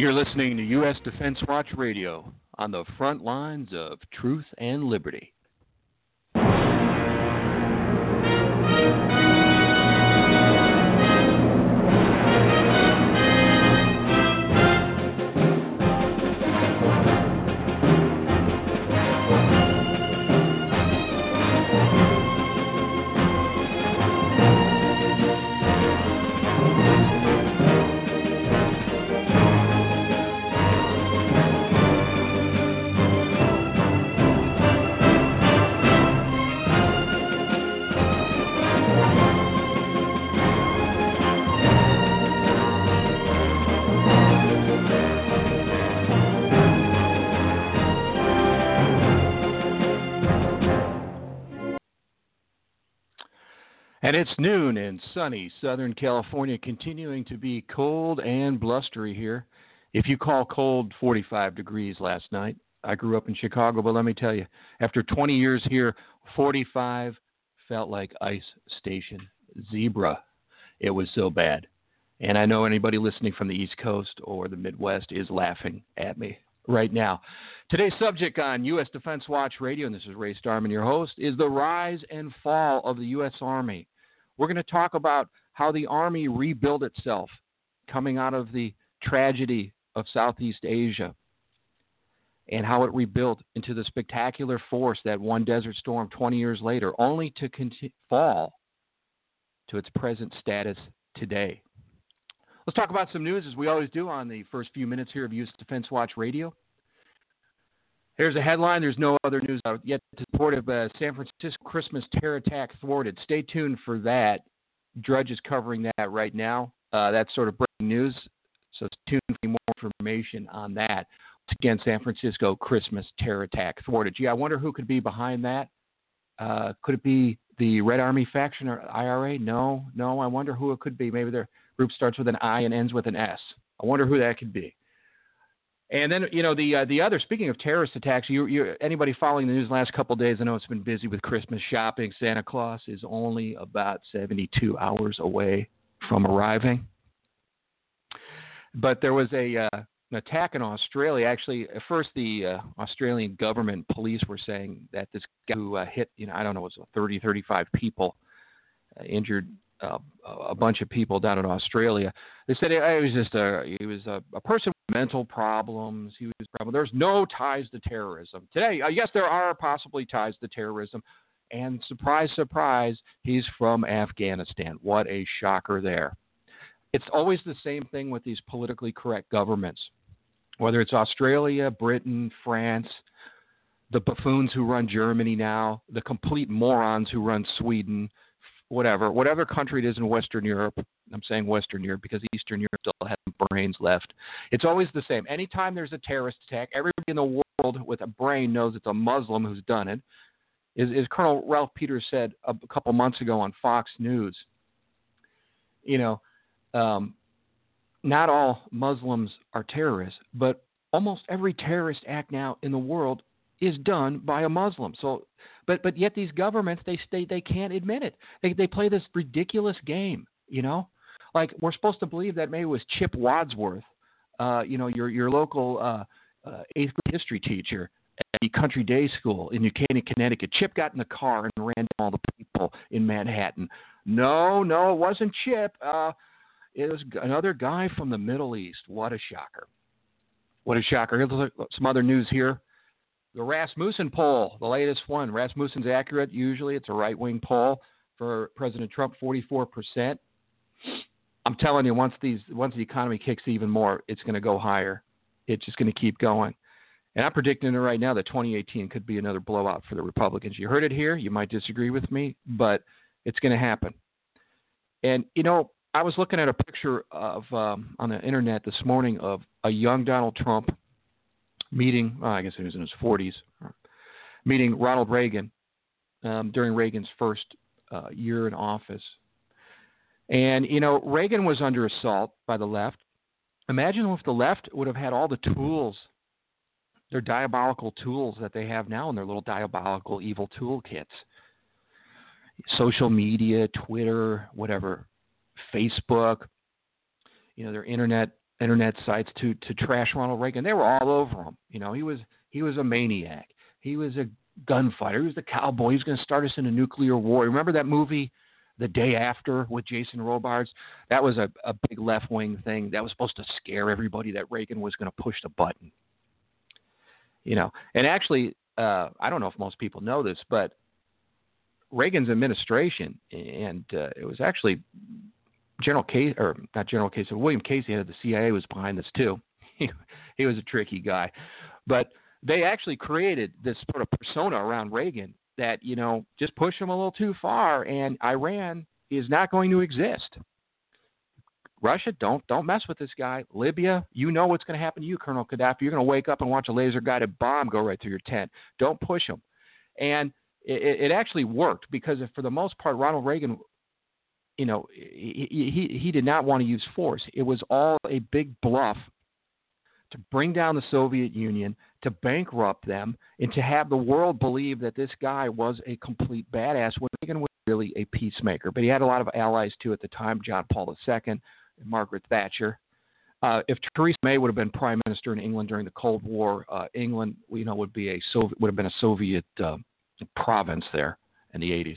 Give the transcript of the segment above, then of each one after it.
You're listening to U.S. Defense Watch Radio on the front lines of truth and liberty. And it's noon in sunny Southern California, continuing to be cold and blustery here. If you call cold 45 degrees last night, I grew up in Chicago, but let me tell you, after 20 years here, 45 felt like ice station zebra. It was so bad. And I know anybody listening from the East Coast or the Midwest is laughing at me right now. Today's subject on U.S. Defense Watch Radio, and this is Ray Starmann, your host, is the rise and fall of the U.S. Army. We're going to talk about how the Army rebuilt itself coming out of the tragedy of Southeast Asia and how it rebuilt into the spectacular force that won Desert Storm 20 years later, only to conti- fall to its present status today. Let's talk about some news as we always do on the first few minutes here of U.S. Defense Watch Radio. Here's a headline. There's no other news out yet to report of uh, San Francisco Christmas terror attack thwarted. Stay tuned for that. Drudge is covering that right now. Uh, that's sort of breaking news. So stay tuned for more information on that. Once again, San Francisco Christmas terror attack thwarted. Gee, I wonder who could be behind that. Uh, could it be the Red Army faction or IRA? No, no. I wonder who it could be. Maybe their group starts with an I and ends with an S. I wonder who that could be. And then you know the uh, the other. Speaking of terrorist attacks, you, you anybody following the news the last couple of days? I know it's been busy with Christmas shopping. Santa Claus is only about 72 hours away from arriving. But there was a uh, an attack in Australia. Actually, at first the uh, Australian government police were saying that this guy who uh, hit you know I don't know it was 30 35 people uh, injured uh, a bunch of people down in Australia. They said it was just a he was a, a person with mental problems. He was problem. There's no ties to terrorism today. Uh, yes, there are possibly ties to terrorism, and surprise, surprise, he's from Afghanistan. What a shocker there. It's always the same thing with these politically correct governments, whether it's Australia, Britain, France, the buffoons who run Germany now, the complete morons who run Sweden whatever, whatever country it is in Western Europe. I'm saying Western Europe because Eastern Europe still has brains left. It's always the same. Anytime there's a terrorist attack, everybody in the world with a brain knows it's a Muslim who's done it. As, as Colonel Ralph Peters said a couple months ago on Fox News, you know, um, not all Muslims are terrorists, but almost every terrorist act now in the world is done by a Muslim. So But but yet these governments they stay they can't admit it. They they play this ridiculous game. You know, like we're supposed to believe that maybe it was Chip Wadsworth, uh, you know, your your local uh, uh, eighth grade history teacher at the country day school in New Canaan, Connecticut. Chip got in the car and ran down all the people in Manhattan. No, no, it wasn't Chip. Uh, it was another guy from the Middle East. What a shocker. What a shocker. Here's some other news here. The Rasmussen poll, the latest one. Rasmussen's accurate. Usually it's a right wing poll for President Trump, 44%. I'm telling you, once these once the economy kicks even more, it's going to go higher. It's just going to keep going. And I'm predicting it right now that 2018 could be another blowout for the Republicans. You heard it here. You might disagree with me, but it's going to happen. And you know, I was looking at a picture of um, on the internet this morning of a young Donald Trump meeting. Well, I guess he was in his 40s, meeting Ronald Reagan um, during Reagan's first uh, year in office. And you know, Reagan was under assault by the left. Imagine if the left would have had all the tools, their diabolical tools that they have now in their little diabolical evil toolkits. Social media, Twitter, whatever Facebook, you know, their internet internet sites to to trash Ronald Reagan. They were all over him. You know, he was he was a maniac. He was a gunfighter. He was the cowboy. He was going to start us in a nuclear war. Remember that movie, The Day After, with Jason Robards? That was a, a big left wing thing. That was supposed to scare everybody that Reagan was going to push the button. You know, and actually, uh, I don't know if most people know this, but Reagan's administration, and uh, it was actually General Case or not General Case, William Casey, head of the CIA, was behind this too. He, was a tricky guy, but they actually created this sort of persona around Reagan that you know just push him a little too far, and Iran is not going to exist. Russia, don't don't mess with this guy. Libya, you know what's going to happen to you, Colonel Gaddafi. You're going to wake up and watch a laser guided bomb go right through your tent. Don't push him. And it, it actually worked because for the most part, Ronald Reagan you know, he, he, he did not want to use force. It was all a big bluff to bring down the Soviet Union, to bankrupt them, and to have the world believe that this guy was a complete badass when Reagan was really a peacemaker. But he had a lot of allies too at the time John Paul II, and Margaret Thatcher. Uh, if Theresa May would have been prime minister in England during the Cold War, uh, England, you know, would be a Soviet, would have been a Soviet uh, province there in the 80s.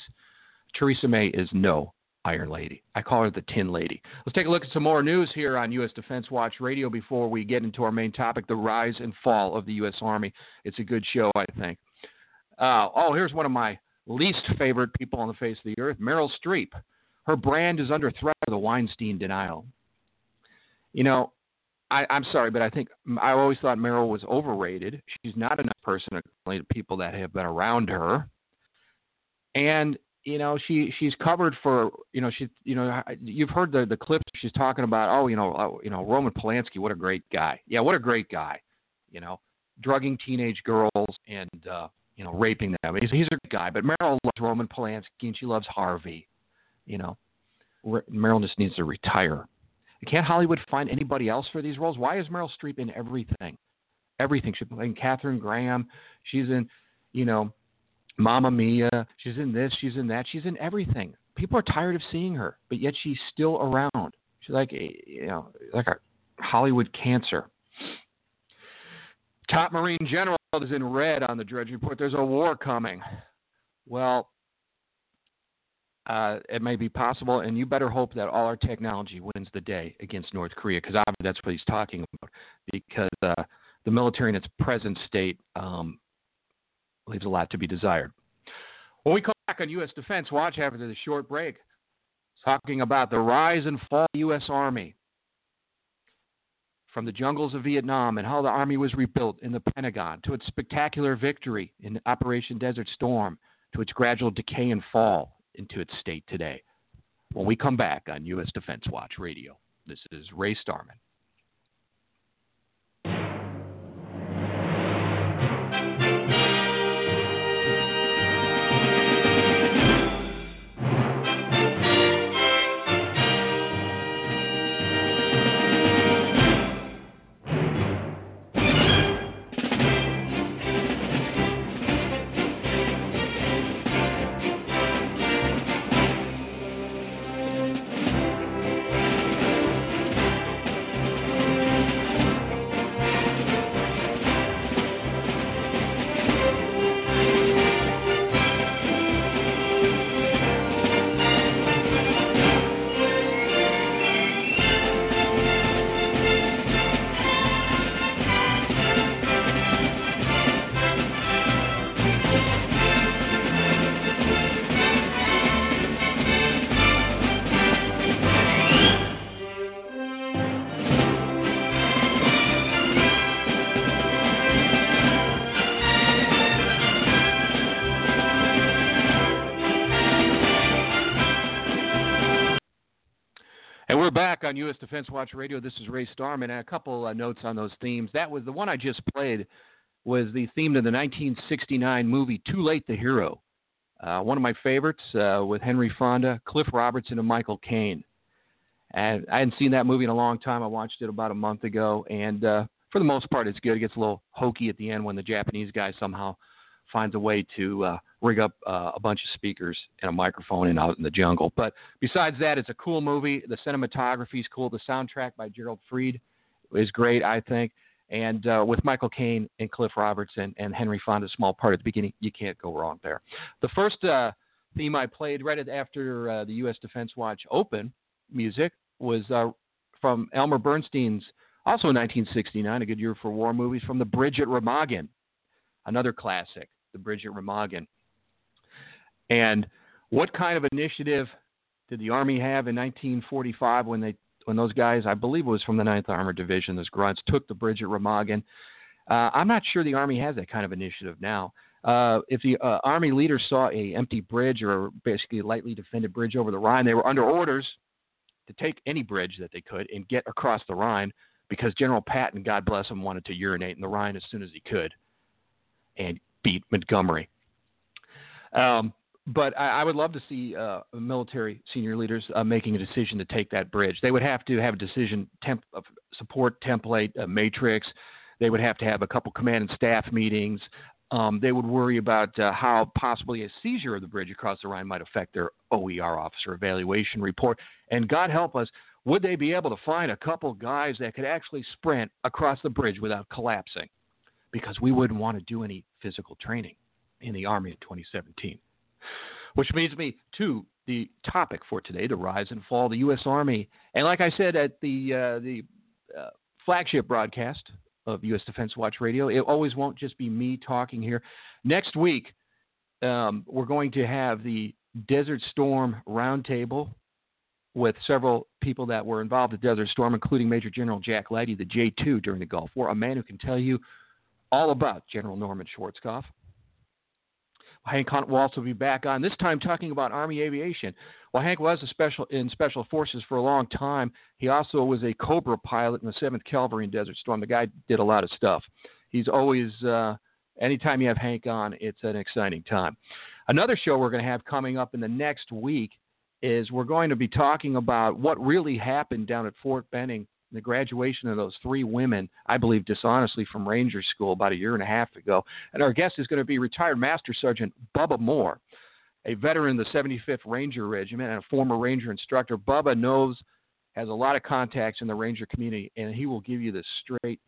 Theresa May is no Iron Lady. I call her the Tin Lady. Let's take a look at some more news here on U.S. Defense Watch Radio before we get into our main topic the rise and fall of the U.S. Army. It's a good show, I think. Uh, oh, here's one of my least favorite people on the face of the earth Meryl Streep. Her brand is under threat of the Weinstein denial. You know, I, am sorry, but I think I always thought Meryl was overrated. She's not enough person to people that have been around her. And you know she she's covered for you know she you know you've heard the the clips she's talking about oh you know oh, you know Roman Polanski what a great guy. Yeah what a great guy you know drugging teenage girls and uh you know raping them. He's he's a good guy but Meryl loves Roman Polanski and she loves Harvey you know. Re- Meryl just needs to retire. Can't Hollywood find anybody else for these roles? Why is Meryl Streep in everything? Everything. She's playing Catherine Graham she's in you know Mamma Mia. She's in this. She's in that. She's in everything. People are tired of seeing her, but yet she's still around. She's like a, you know, like a Hollywood cancer. Top Marine General is in red on the Drudge Report. There's a war coming. Well, uh, it may be possible, and you better hope that all our technology wins the day against North Korea, because obviously that's what he's talking about. Because uh, the military in its present state um, leaves a lot to be desired. When we come back on U.S. Defense Watch after the short break, talking about the rise and fall of the U.S. Army from the jungles of Vietnam and how the Army was rebuilt in the Pentagon to its spectacular victory in Operation Desert Storm to its gradual decay and fall into its state today. When we come back on U.S. Defense Watch Radio, this is Ray Starmann. Back on U.S. Defense Watch Radio. This is Ray Starmann, a couple uh, notes on those themes. That was the one I just played was the theme to the 1969 movie Too Late the Hero. Uh, one of my favorites uh, with Henry Fonda, Cliff Robertson, and Michael Caine. And I hadn't seen that movie in a long time. I watched it about a month ago, and uh, for the most part, it's good. It gets a little hokey at the end when the Japanese guy somehow finds a way to uh, rig up uh, a bunch of speakers and a microphone and out in the jungle. But besides that, it's a cool movie. The cinematography is cool. The soundtrack by Gerald Fried is great, I think. And uh, with Michael Caine and Cliff Robertson and Henry Fonda, small part at the beginning, you can't go wrong there. The first uh, theme I played right after uh, the U.S. Defense Watch Open music was uh, from Elmer Bernstein's, also in 1969, a good year for war movies, from The Bridge at Remagen, another classic, The Bridge at Remagen. And what kind of initiative did the Army have in 1945 when they when those guys, I believe it was from the 9th Armored Division, those grunts, took the bridge at Remagen. Uh, I'm not sure the Army has that kind of initiative now. Uh, if the uh, Army leaders saw a empty bridge or basically a lightly defended bridge over the Rhine, they were under orders to take any bridge that they could and get across the Rhine because General Patton, God bless him, wanted to urinate in the Rhine as soon as he could and beat Montgomery. Um, but I, I would love to see uh, military senior leaders uh, making a decision to take that bridge. They would have to have a decision temp, uh, support template uh, matrix. They would have to have a couple command and staff meetings. Um, they would worry about uh, how possibly a seizure of the bridge across the Rhine might affect their OER officer evaluation report. And God help us, would they be able to find a couple guys that could actually sprint across the bridge without collapsing? Because we wouldn't want to do any physical training in the Army in 2017. Which leads me to the topic for today: the rise and fall of the U.S. Army. And like I said at the uh, the uh, flagship broadcast of U.S. Defense Watch Radio, it always won't just be me talking here. Next week, um, we're going to have the Desert Storm Roundtable with several people that were involved at Desert Storm, including Major General Jack Leide, the J2 during the Gulf War, a man who can tell you all about General Norman Schwarzkopf. Hank Hunt will also be back on, this time talking about Army aviation. Well, Hank was a special in Special Forces for a long time. He also was a Cobra pilot in the 7th Cavalry in Desert Storm. The guy did a lot of stuff. He's always, uh, anytime you have Hank on, it's an exciting time. Another show we're going to have coming up in the next week is we're going to be talking about what really happened down at Fort Benning the graduation of those three women, I believe dishonestly from Ranger School about a year and a half ago. And our guest is going to be retired Master Sergeant Bubba Moore, a veteran of the 75th Ranger Regiment and a former Ranger instructor. Bubba knows, has a lot of contacts in the Ranger community, and he will give you the straight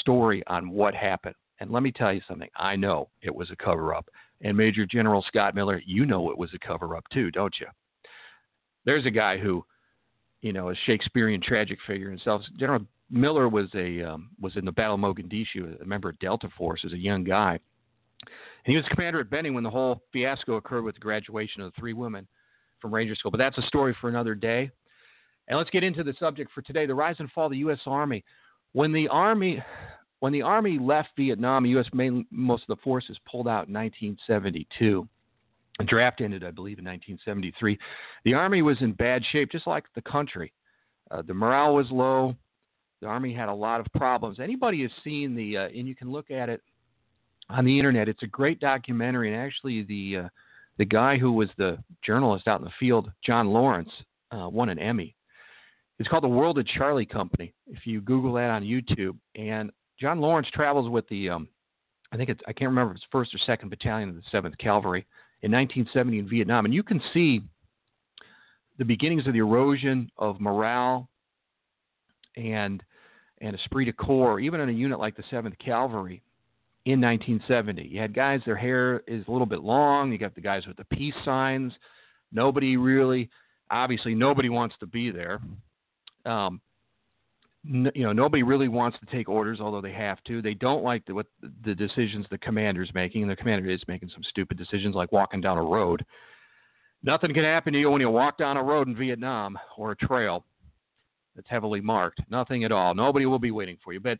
story on what happened. And let me tell you something. I know it was a cover up. And Major General Scott Miller, you know it was a cover up too, don't you? There's a guy who you know, a Shakespearean tragic figure himself. General Miller was a um, was in the Battle of Mogadishu, a member of Delta Force as a young guy. And he was commander at Benning when the whole fiasco occurred with the graduation of the three women from Ranger School. But that's a story for another day. And let's get into the subject for today: the rise and fall of the U.S. Army. When the Army when the Army left Vietnam, U.S. Main, most of the forces pulled out in 1972. Draft ended, I believe, in 1973. The Army was in bad shape, just like the country. Uh, the morale was low. The Army had a lot of problems. Anybody has seen the, uh, and you can look at it on the internet. It's a great documentary, and actually, the uh, the guy who was the journalist out in the field, John Lawrence, uh, won an Emmy. It's called the World of Charlie Company. If you Google that on YouTube, and John Lawrence travels with the, um, I think it's I can't remember if it's first or second battalion of the Seventh Cavalry in 1970 in Vietnam. And you can see the beginnings of the erosion of morale and and esprit de corps, even in a unit like the 7th Cavalry in 1970. You had guys, their hair is a little bit long. You got the guys with the peace signs. Nobody really, obviously, nobody wants to be there. Um, you know nobody really wants to take orders, although they have to. They don't like the, what the decisions the commander's making, and the commander is making some stupid decisions like walking down a road. Nothing can happen to you when you walk down a road in Vietnam or a trail that's heavily marked. Nothing at all. Nobody will be waiting for you. But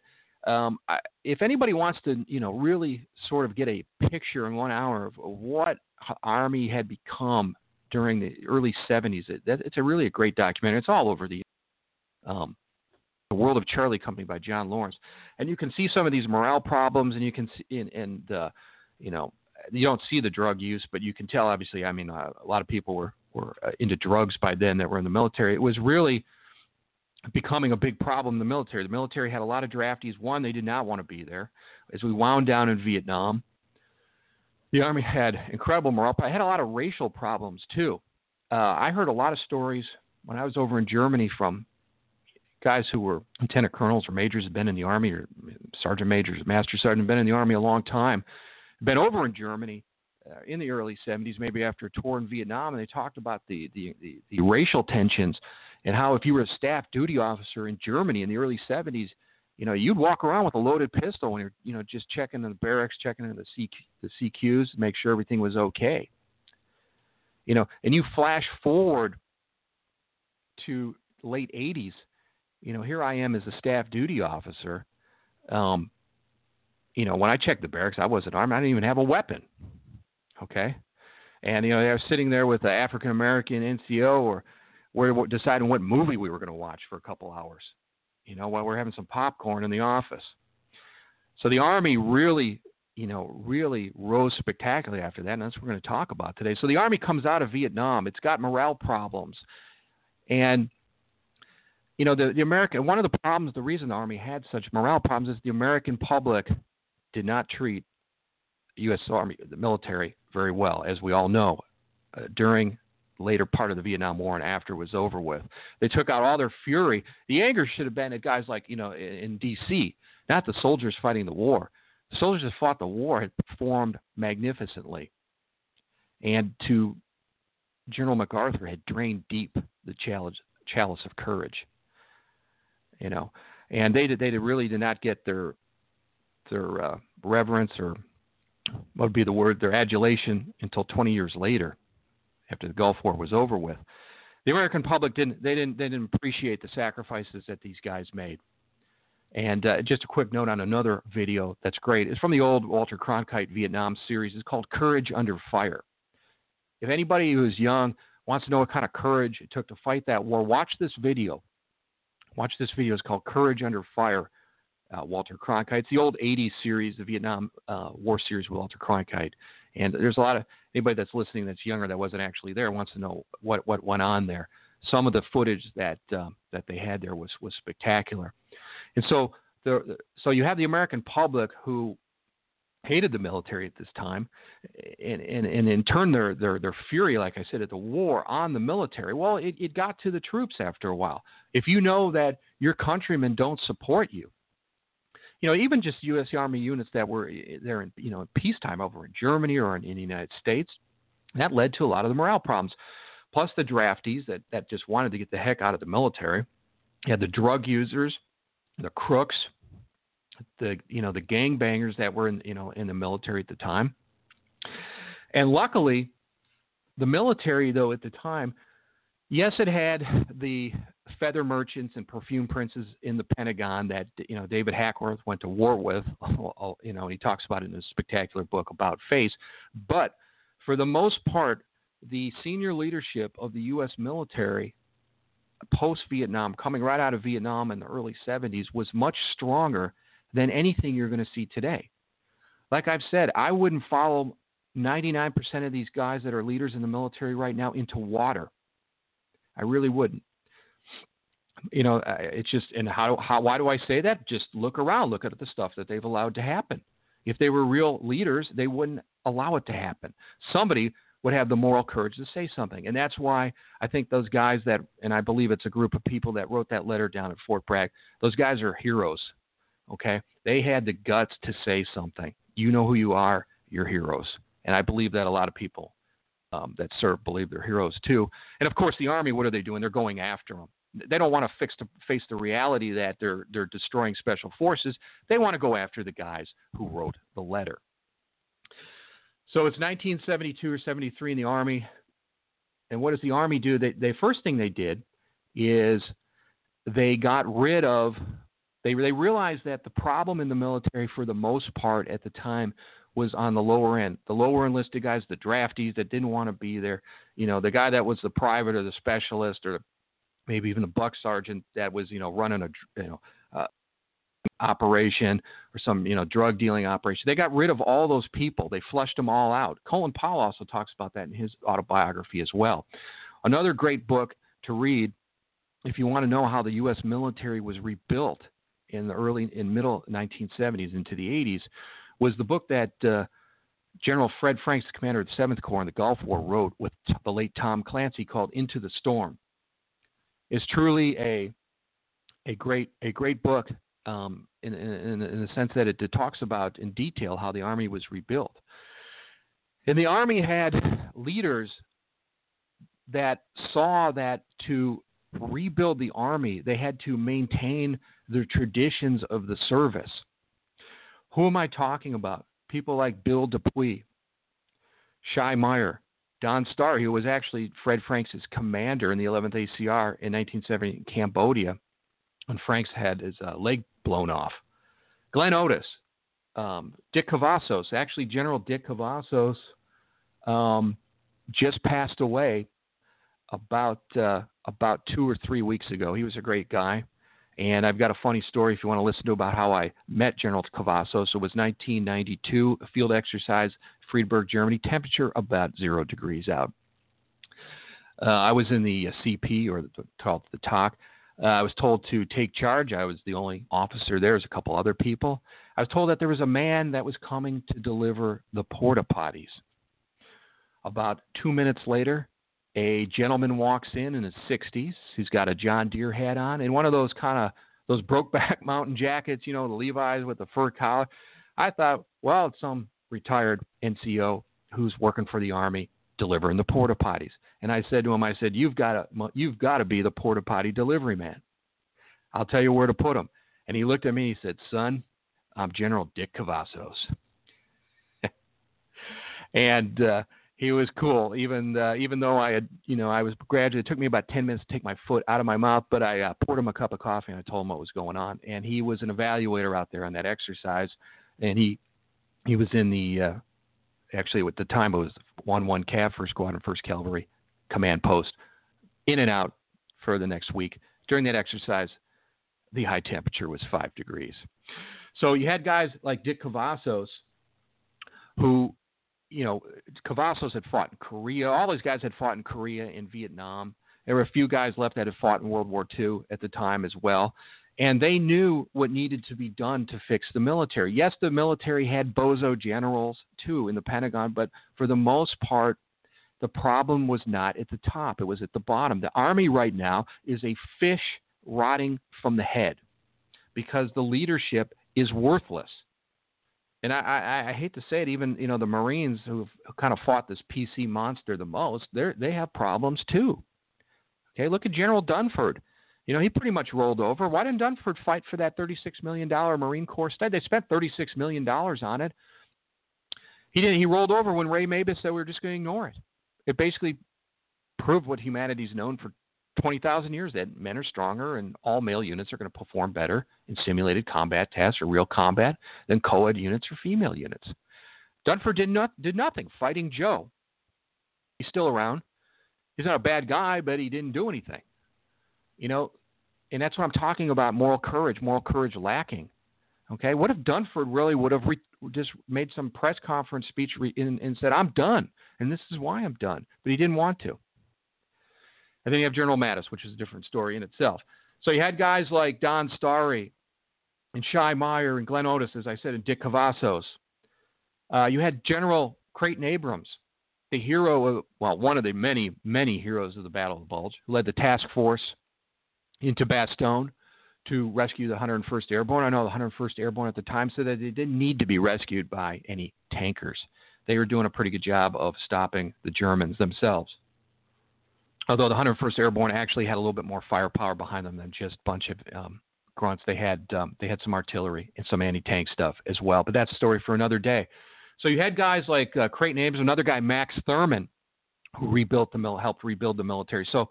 um, I, if anybody wants to, you know, really sort of get a picture in one hour of what Army had become during the early 70s, it, that, it's a really a great documentary. It's all over the um, The World of Charlie Company by John Lawrence, and you can see some of these morale problems, and you can see, and, and uh, you know, you don't see the drug use, but you can tell. Obviously, I mean, uh, a lot of people were were uh, into drugs by then that were in the military. It was really becoming a big problem in the military. The military had a lot of draftees. One, they did not want to be there. As we wound down in Vietnam, the Army had incredible morale. I had a lot of racial problems too. Uh, I heard a lot of stories when I was over in Germany from guys who were lieutenant colonels or majors, had been in the Army, or sergeant majors, master sergeant, been in the Army a long time, been over in Germany uh, in the early 70s, maybe after a tour in Vietnam, and they talked about the, the, the, the racial tensions and how if you were a staff duty officer in Germany in the early 70s, you know, you'd walk around with a loaded pistol when you're, you know, just checking in the barracks, checking in the C, the CQs to make sure everything was okay. You know, and you flash forward to late 80s. You know, here I am as a staff duty officer. Um, you know, when I checked the barracks, I wasn't armed. I didn't even have a weapon. Okay, and you know, I was sitting there with the African American NCO, or we're deciding what movie we were going to watch for a couple hours you know, while we're having some popcorn in the office. So the Army really, you know, really rose spectacularly after that, and that's what we're going to talk about today. So the Army comes out of Vietnam. It's got morale problems. And, you know, the, the American, one of the problems, the reason the Army had such morale problems is the American public did not treat U.S. Army, the military, very well, as we all know. Uh, during later part of the Vietnam War and after it was over with. They took out all their fury. The anger should have been at guys like, you know, in, in D.C., not the soldiers fighting the war. The soldiers that fought the war had performed magnificently. And to General MacArthur had drained deep the chalice, chalice of courage. You know, and they did, they really did not get their their uh, reverence or what would be the word their adulation until 20 years later after the Gulf War was over with. The American public didn't they didn't they didn't appreciate the sacrifices that these guys made. And uh, just a quick note on another video that's great. It's from the old Walter Cronkite Vietnam series. It's called Courage Under Fire. If anybody who's young wants to know what kind of courage it took to fight that war, watch this video. Watch this video. It's called Courage Under Fire. Uh, Walter Cronkite. It's the old 80s series, the Vietnam uh, War series with Walter Cronkite. And there's a lot of anybody that's listening that's younger that wasn't actually there wants to know what what went on there. Some of the footage that um, that they had there was was spectacular, and so the so you have the American public who hated the military at this time, and, and, and in turn their, their their fury, like I said, at the war on the military. Well, it, it got to the troops after a while. If you know that your countrymen don't support you, you know, even just U.S. Army units that were eh, there in, you know, in peacetime over in Germany or in, in the United States, that led to a lot of the morale problems. Plus the draftees that, that just wanted to get the heck out of the military. You had the drug users, the crooks, the you know the gangbangers that were in you know in the military at the time. And luckily, the military though at the time, yes, it had the feather merchants and perfume princes in the Pentagon that you know David Hackworth went to war with. You know, he talks about it in his spectacular book about face. But for the most part, the senior leadership of the U.S. military post Vietnam, coming right out of Vietnam in the early 70s, was much stronger than anything you're going to see today. Like I've said, I wouldn't follow 99% of these guys that are leaders in the military right now into water. I really wouldn't you know, it's just and how how why do I say that? Just look around, look at the stuff that they've allowed to happen. If they were real leaders, they wouldn't allow it to happen. Somebody would have the moral courage to say something, and that's why I think those guys that, and I believe it's a group of people that wrote that letter down at Fort Bragg. Those guys are heroes. Okay, they had the guts to say something. You know who you are. You're heroes, and I believe that a lot of people um, that serve believe they're heroes too. And of course, the army. What are they doing? They're going after them they don't want to fix face the reality that they're they're destroying special forces. They want to go after the guys who wrote the letter. So it's 1972 or 73 in the army, and what does the army do? They, the first thing they did is they got rid of. They they realized that the problem in the military, for the most part at the time, was on the lower end. The lower enlisted guys, the draftees that didn't want to be there. You know, the guy that was the private or the specialist or maybe even a buck sergeant that was you know running a you know uh, operation or some you know drug dealing operation. They got rid of all those people. They flushed them all out. Colin Powell also talks about that in his autobiography as well. Another great book to read if you want to know how the U.S. military was rebuilt in the early in middle 1970s into the 80s was the book that uh, General Fred Franks, the commander of the Seventh Corps in the Gulf War, wrote with the late Tom Clancy called Into the Storm. It's truly a a great a great book um, in, in, in the sense that it talks about in detail how the army was rebuilt. And the army had leaders that saw that to rebuild the army, they had to maintain the traditions of the service. Who am I talking about? People like Bill DePuy, Shy Meyer, Don Starry, who was actually Fred Franks' commander in the 11th ACR in 1970 in Cambodia when Franks had his uh, leg blown off. Glenn Otis, um, Dick Cavazos, actually General Dick Cavazos um, just passed away about uh, about two or three weeks ago. He was a great guy. And I've got a funny story if you want to listen to about how I met General Cavazos. It was 1992, a field exercise, Friedberg, Germany, temperature about zero degrees out. Uh, I was in the uh, CP or the, called the TOC. Uh, I was told to take charge. I was the only officer there. There's a couple other people. I was told that there was a man that was coming to deliver the porta potties. About two minutes later, a gentleman walks in in his 60s. He's got a John Deere hat on and one of those kind of those Brokeback Mountain jackets, you know, the Levi's with the fur collar. I thought, well, it's some retired NCO who's working for the Army delivering the porta potties. And I said to him, I said, you've got to, you've got to be the porta potty delivery man. I'll tell you where to put them. And he looked at me. He said, son, I'm General Dick Cavazos. and uh, he was cool. Even uh, even though I had, you know, I was graduate. It took me about ten minutes to take my foot out of my mouth, but I uh, poured him a cup of coffee and I told him what was going on. And he was an evaluator out there on that exercise, and he he was in the uh, actually at the time it was one one Cav First Squadron First Cavalry Command Post, in and out for the next week. During that exercise, the high temperature was five degrees. So you had guys like Dick Cavazos, who you know, Cavazos had fought in Korea. All these guys had fought in Korea and Vietnam. There were a few guys left that had fought in World War II at the time as well. And they knew what needed to be done to fix the military. Yes, the military had bozo generals too in the Pentagon, but for the most part, the problem was not at the top, it was at the bottom. The Army right now is a fish rotting from the head because the leadership is worthless and I, I, I hate to say it, even you know the Marines who've kind of fought this PC monster the most, they they have problems too. Okay, look at General Dunford. You know, he pretty much rolled over. Why didn't Dunford fight for that $36 million Marine Corps study? They spent $36 million on it. He didn't. He rolled over when Ray Mabus said we were just going to ignore it. It basically proved what humanity's known for 20,000 years that men are stronger and all male units are going to perform better in simulated combat tests or real combat than co-ed units or female units. Dunford did not did nothing fighting Joe. He's still around. He's not a bad guy, but he didn't do anything. You know, and that's what I'm talking about moral courage, moral courage lacking. Okay, what if Dunford really would have re- just made some press conference speech re- and, and said, "I'm done," and this is why I'm done, but he didn't want to. And then you have General Mattis, which is a different story in itself. So you had guys like Don Starry and Shy Meyer and Glenn Otis, as I said, and Dick Cavazos. Uh, you had General Creighton Abrams, the hero of, well, one of the many, many heroes of the Battle of the Bulge, who led the task force into Bastogne to rescue the 101st Airborne. I know the 101st Airborne at the time said that they didn't need to be rescued by any tankers. They were doing a pretty good job of stopping the Germans themselves although the 101st Airborne actually had a little bit more firepower behind them than just a bunch of um, grunts. They had um, they had some artillery and some anti-tank stuff as well. But that's a story for another day. So you had guys like uh, Creighton Abrams, another guy Max Thurman, who rebuilt the mil- helped rebuild the military. So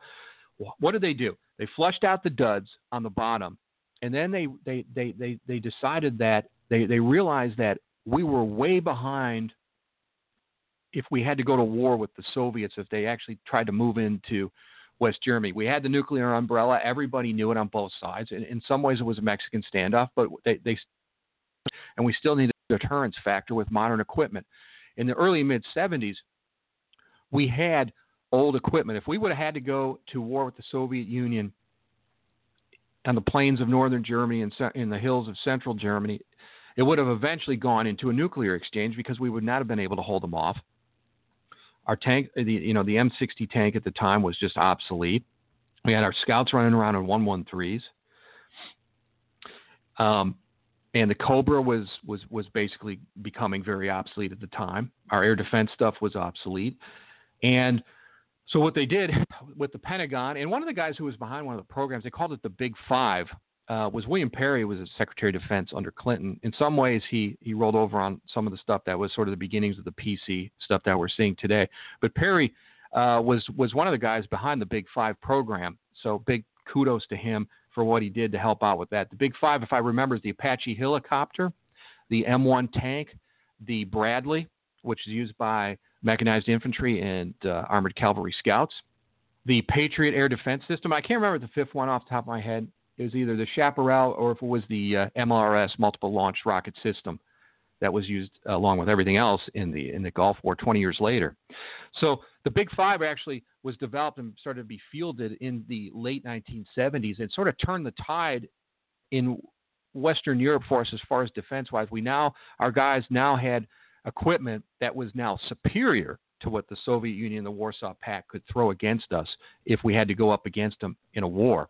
what did they do? They flushed out the duds on the bottom, and then they they they they, they decided that they they realized that we were way behind if we had to go to war with the Soviets, if they actually tried to move into West Germany. We had the nuclear umbrella. Everybody knew it on both sides. And in some ways, it was a Mexican standoff, but they, they and we still need a deterrence factor with modern equipment. In the early mid 70s, we had old equipment. If we would have had to go to war with the Soviet Union on the plains of northern Germany and in the hills of central Germany, it would have eventually gone into a nuclear exchange because we would not have been able to hold them off. Our tank, the, you know, the M60 tank at the time was just obsolete. We had our scouts running around in 113s. Um, and the Cobra was was was basically becoming very obsolete at the time. Our air defense stuff was obsolete, and so what they did with the Pentagon, and one of the guys who was behind one of the programs, they called it the Big Five, uh, was William Perry, was a Secretary of Defense under Clinton. In some ways, he he rolled over on some of the stuff that was sort of the beginnings of the PC stuff that we're seeing today. But Perry uh, was was one of the guys behind the Big Five program. So big kudos to him for what he did to help out with that. The Big Five, if I remember, is the Apache helicopter, the M1 tank, the Bradley, which is used by mechanized infantry and uh, armored cavalry scouts, the Patriot air defense system. I can't remember the fifth one off the top of my head. It was either the Chaparral or if it was the uh, MLRS, multiple launch rocket system, that was used along with everything else in the in the Gulf War 20 years later. So the Big Five actually was developed and started to be fielded in the late 1970s and sort of turned the tide in Western Europe for us as far as defense wise. We now, our guys now had equipment that was now superior to what the Soviet Union the Warsaw Pact could throw against us if we had to go up against them in a war.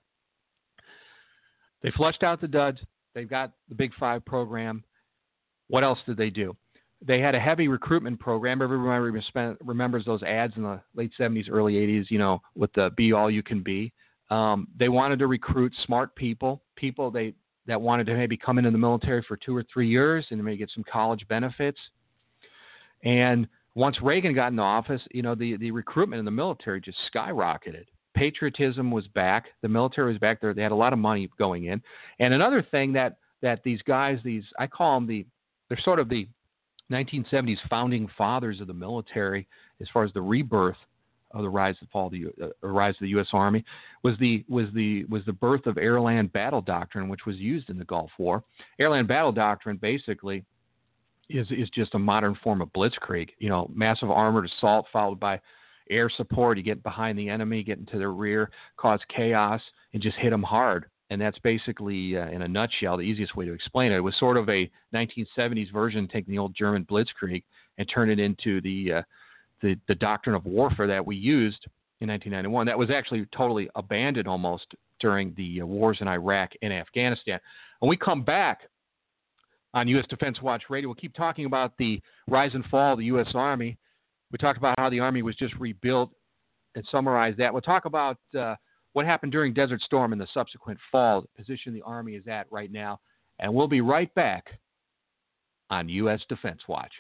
They flushed out the duds. They've got the Big Five program. What else did they do? they had a heavy recruitment program. Everybody remembers those ads in the late 70s, early 80s, you know, with the be all you can be. Um, they wanted to recruit smart people, people they that wanted to maybe come into the military for two or three years and maybe get some college benefits. And once Reagan got in office, you know, the, the recruitment in the military just skyrocketed. Patriotism was back. The military was back there. They had a lot of money going in. And another thing that, that these guys, these, I call them the, they're sort of the 1970s founding fathers of the military, as far as the rebirth of the rise and fall of the uh, rise of the U.S. Army, was the was the was the birth of airland battle doctrine, which was used in the Gulf War. Airland battle doctrine basically is is just a modern form of blitzkrieg. You know, massive armored assault followed by air support. You get behind the enemy, get into their rear, cause chaos, and just hit them hard and that's basically, uh, in a nutshell, the easiest way to explain it. It was sort of a 1970s version, taking the old German Blitzkrieg and turn it into the, uh, the the doctrine of warfare that we used in 1991. That was actually totally abandoned almost during the uh, wars in Iraq and Afghanistan. When we come back on U.S. Defense Watch Radio, we'll keep talking about the rise and fall of the U.S. Army. We talked about how the Army was just rebuilt and summarize that. We'll talk about uh, what happened during Desert Storm and the subsequent fall, the position the Army is at right now. And we'll be right back on U.S. Defense Watch.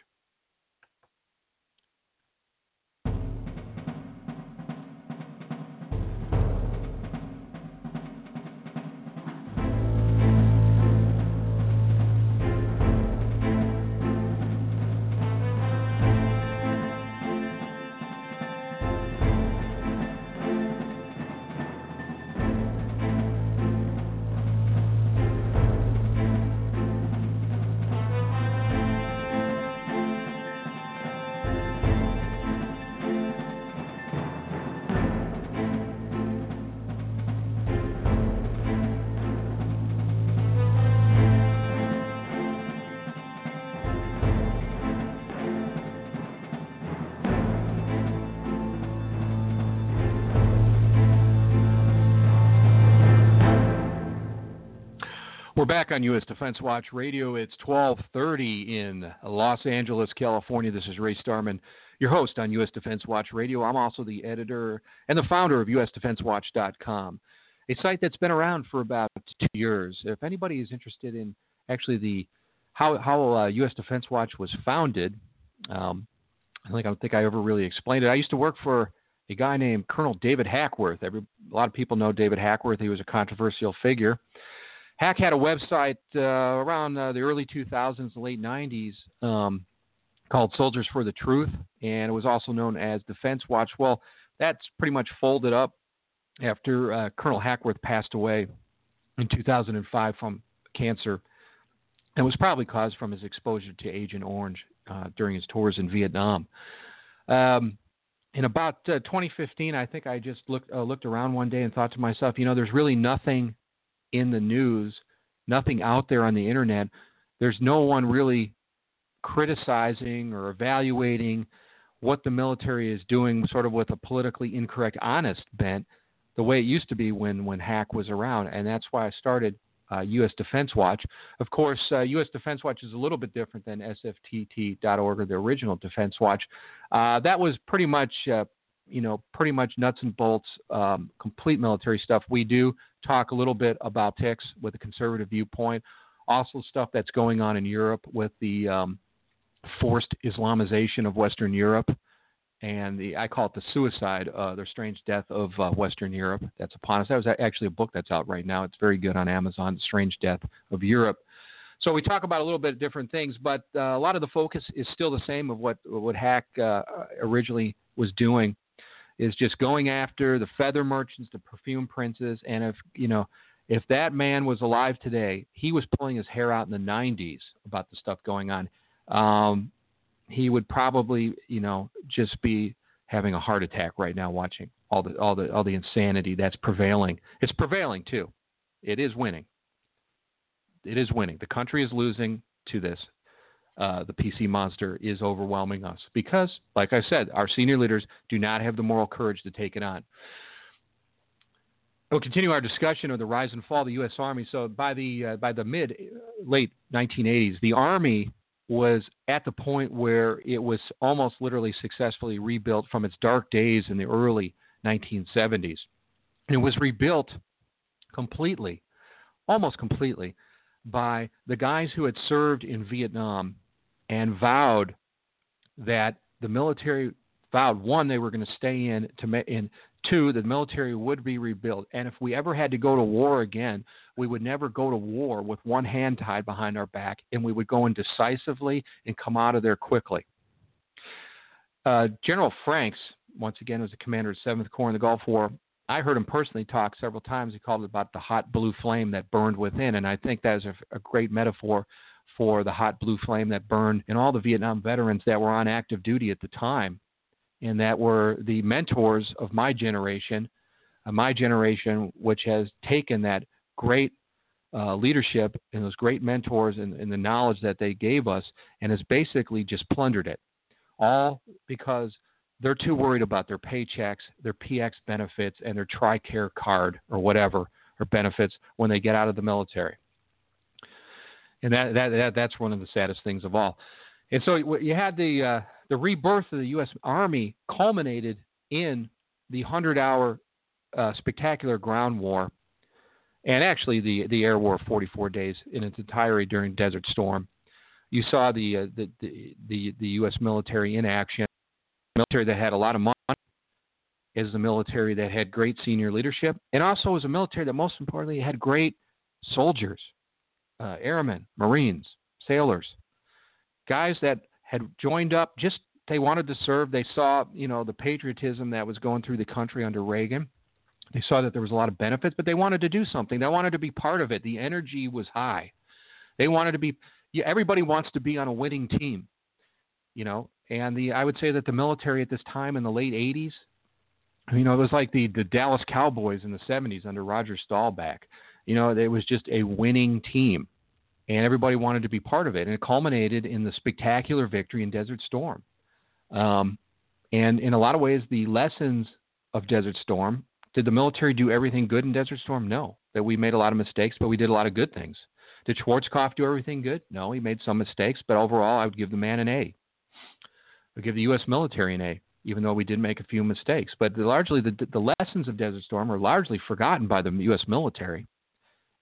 We're back on U.S. Defense Watch Radio. It's 12:30 in Los Angeles, California. This is Ray Starmann, your host on U.S. Defense Watch Radio. I'm also the editor and the founder of USDefenseWatch.com, a site that's been around for about two years. If anybody is interested in actually the how how uh, U.S. Defense Watch was founded, um, I think I don't think I ever really explained it. I used to work for a guy named Colonel David Hackworth. Every, a lot of people know David Hackworth. He was a controversial figure. Hack had a website uh, around uh, the early 2000s, late 90s, um, called Soldiers for the Truth, and it was also known as Defense Watch. Well, that's pretty much folded up after uh, Colonel Hackworth passed away in 2005 from cancer. It was probably caused from his exposure to Agent Orange uh, during his tours in Vietnam. Um, in about uh, 2015, I think I just looked uh, looked around one day and thought to myself, you know, there's really nothing in the news, nothing out there on the internet. There's no one really criticizing or evaluating what the military is doing, sort of with a politically incorrect, honest bent, the way it used to be when when Hack was around, and that's why I started uh, U.S. Defense Watch. Of course, uh, U.S. Defense Watch is a little bit different than SFTT.org or the original Defense Watch. Uh, that was pretty much, uh, you know, pretty much nuts and bolts, um, complete military stuff. We do talk a little bit about ticks with a conservative viewpoint, also stuff that's going on in Europe with the um, forced Islamization of Western Europe and the I call it the suicide, uh, the strange death of uh, Western Europe. That's upon us. That was actually a book that's out right now. It's very good on Amazon. The Strange Death of Europe. So we talk about a little bit of different things, but uh, a lot of the focus is still the same of what what Hack uh, originally was doing, is just going after the feather merchants, the perfume princes, and if you know. If that man was alive today, he was pulling his hair out in the 90s about the stuff going on. Um, he would probably, you know, just be having a heart attack right now watching all the all the all the insanity that's prevailing. It's prevailing too. It is winning. It is winning. The country is losing to this. Uh, the PC monster is overwhelming us because, like I said, our senior leaders do not have the moral courage to take it on. We'll continue our discussion of the rise and fall of the U.S. Army. So by the uh, by the mid late 1980s, the Army was at the point where it was almost literally successfully rebuilt from its dark days in the early 1970s. And it was rebuilt completely, almost completely, by the guys who had served in Vietnam and vowed that the military vowed one they were going to stay in to in two the military would be rebuilt and if we ever had to go to war again we would never go to war with one hand tied behind our back, and we would go in decisively and come out of there quickly. Uh, General Franks, once again, was the commander of 7th Corps in the Gulf War. I heard him personally talk several times. He called it about the hot blue flame that burned within, and I think that is a, a great metaphor for the hot blue flame that burned and all the Vietnam veterans that were on active duty at the time, and that were the mentors of my generation, uh, my generation, which has taken that great uh, leadership and those great mentors and, and the knowledge that they gave us and has basically just plundered it. All because they're too worried about their paychecks, their PX benefits, and their TRICARE card or whatever, or benefits when they get out of the military. And that, that, that that's one of the saddest things of all. And so you had the uh, the rebirth of the U.S. Army culminated in the hundred hour uh, spectacular ground war and actually the the air war 44 days in its entirety during Desert Storm. You saw the uh, the, the, the the U.S. military in action, military that had a lot of money, as the military that had great senior leadership, and also as a military that most importantly had great soldiers, uh, airmen, Marines, sailors, guys that had joined up just they wanted to serve. They saw you know the patriotism that was going through the country under Reagan they saw that there was a lot of benefits, but they wanted to do something. They wanted to be part of it. The energy was high. They wanted to be. Yeah, everybody wants to be on a winning team, you know. And the I would say that the military at this time in the late '80s, you know, it was like the the Dallas Cowboys in the '70s under Roger Staubach. You know, it was just a winning team, and everybody wanted to be part of it. And it culminated in the spectacular victory in Desert Storm. Um, and in a lot of ways, the lessons of Desert Storm did the military do everything good in Desert Storm? No. That we made a lot of mistakes, but we did a lot of good things. Did Schwarzkopf do everything good? No, he made some mistakes, but overall, I would give the man an A. I would give the U.S. military an A, even though we did make a few mistakes. But largely, the, the lessons of Desert Storm are largely forgotten by the U.S. military,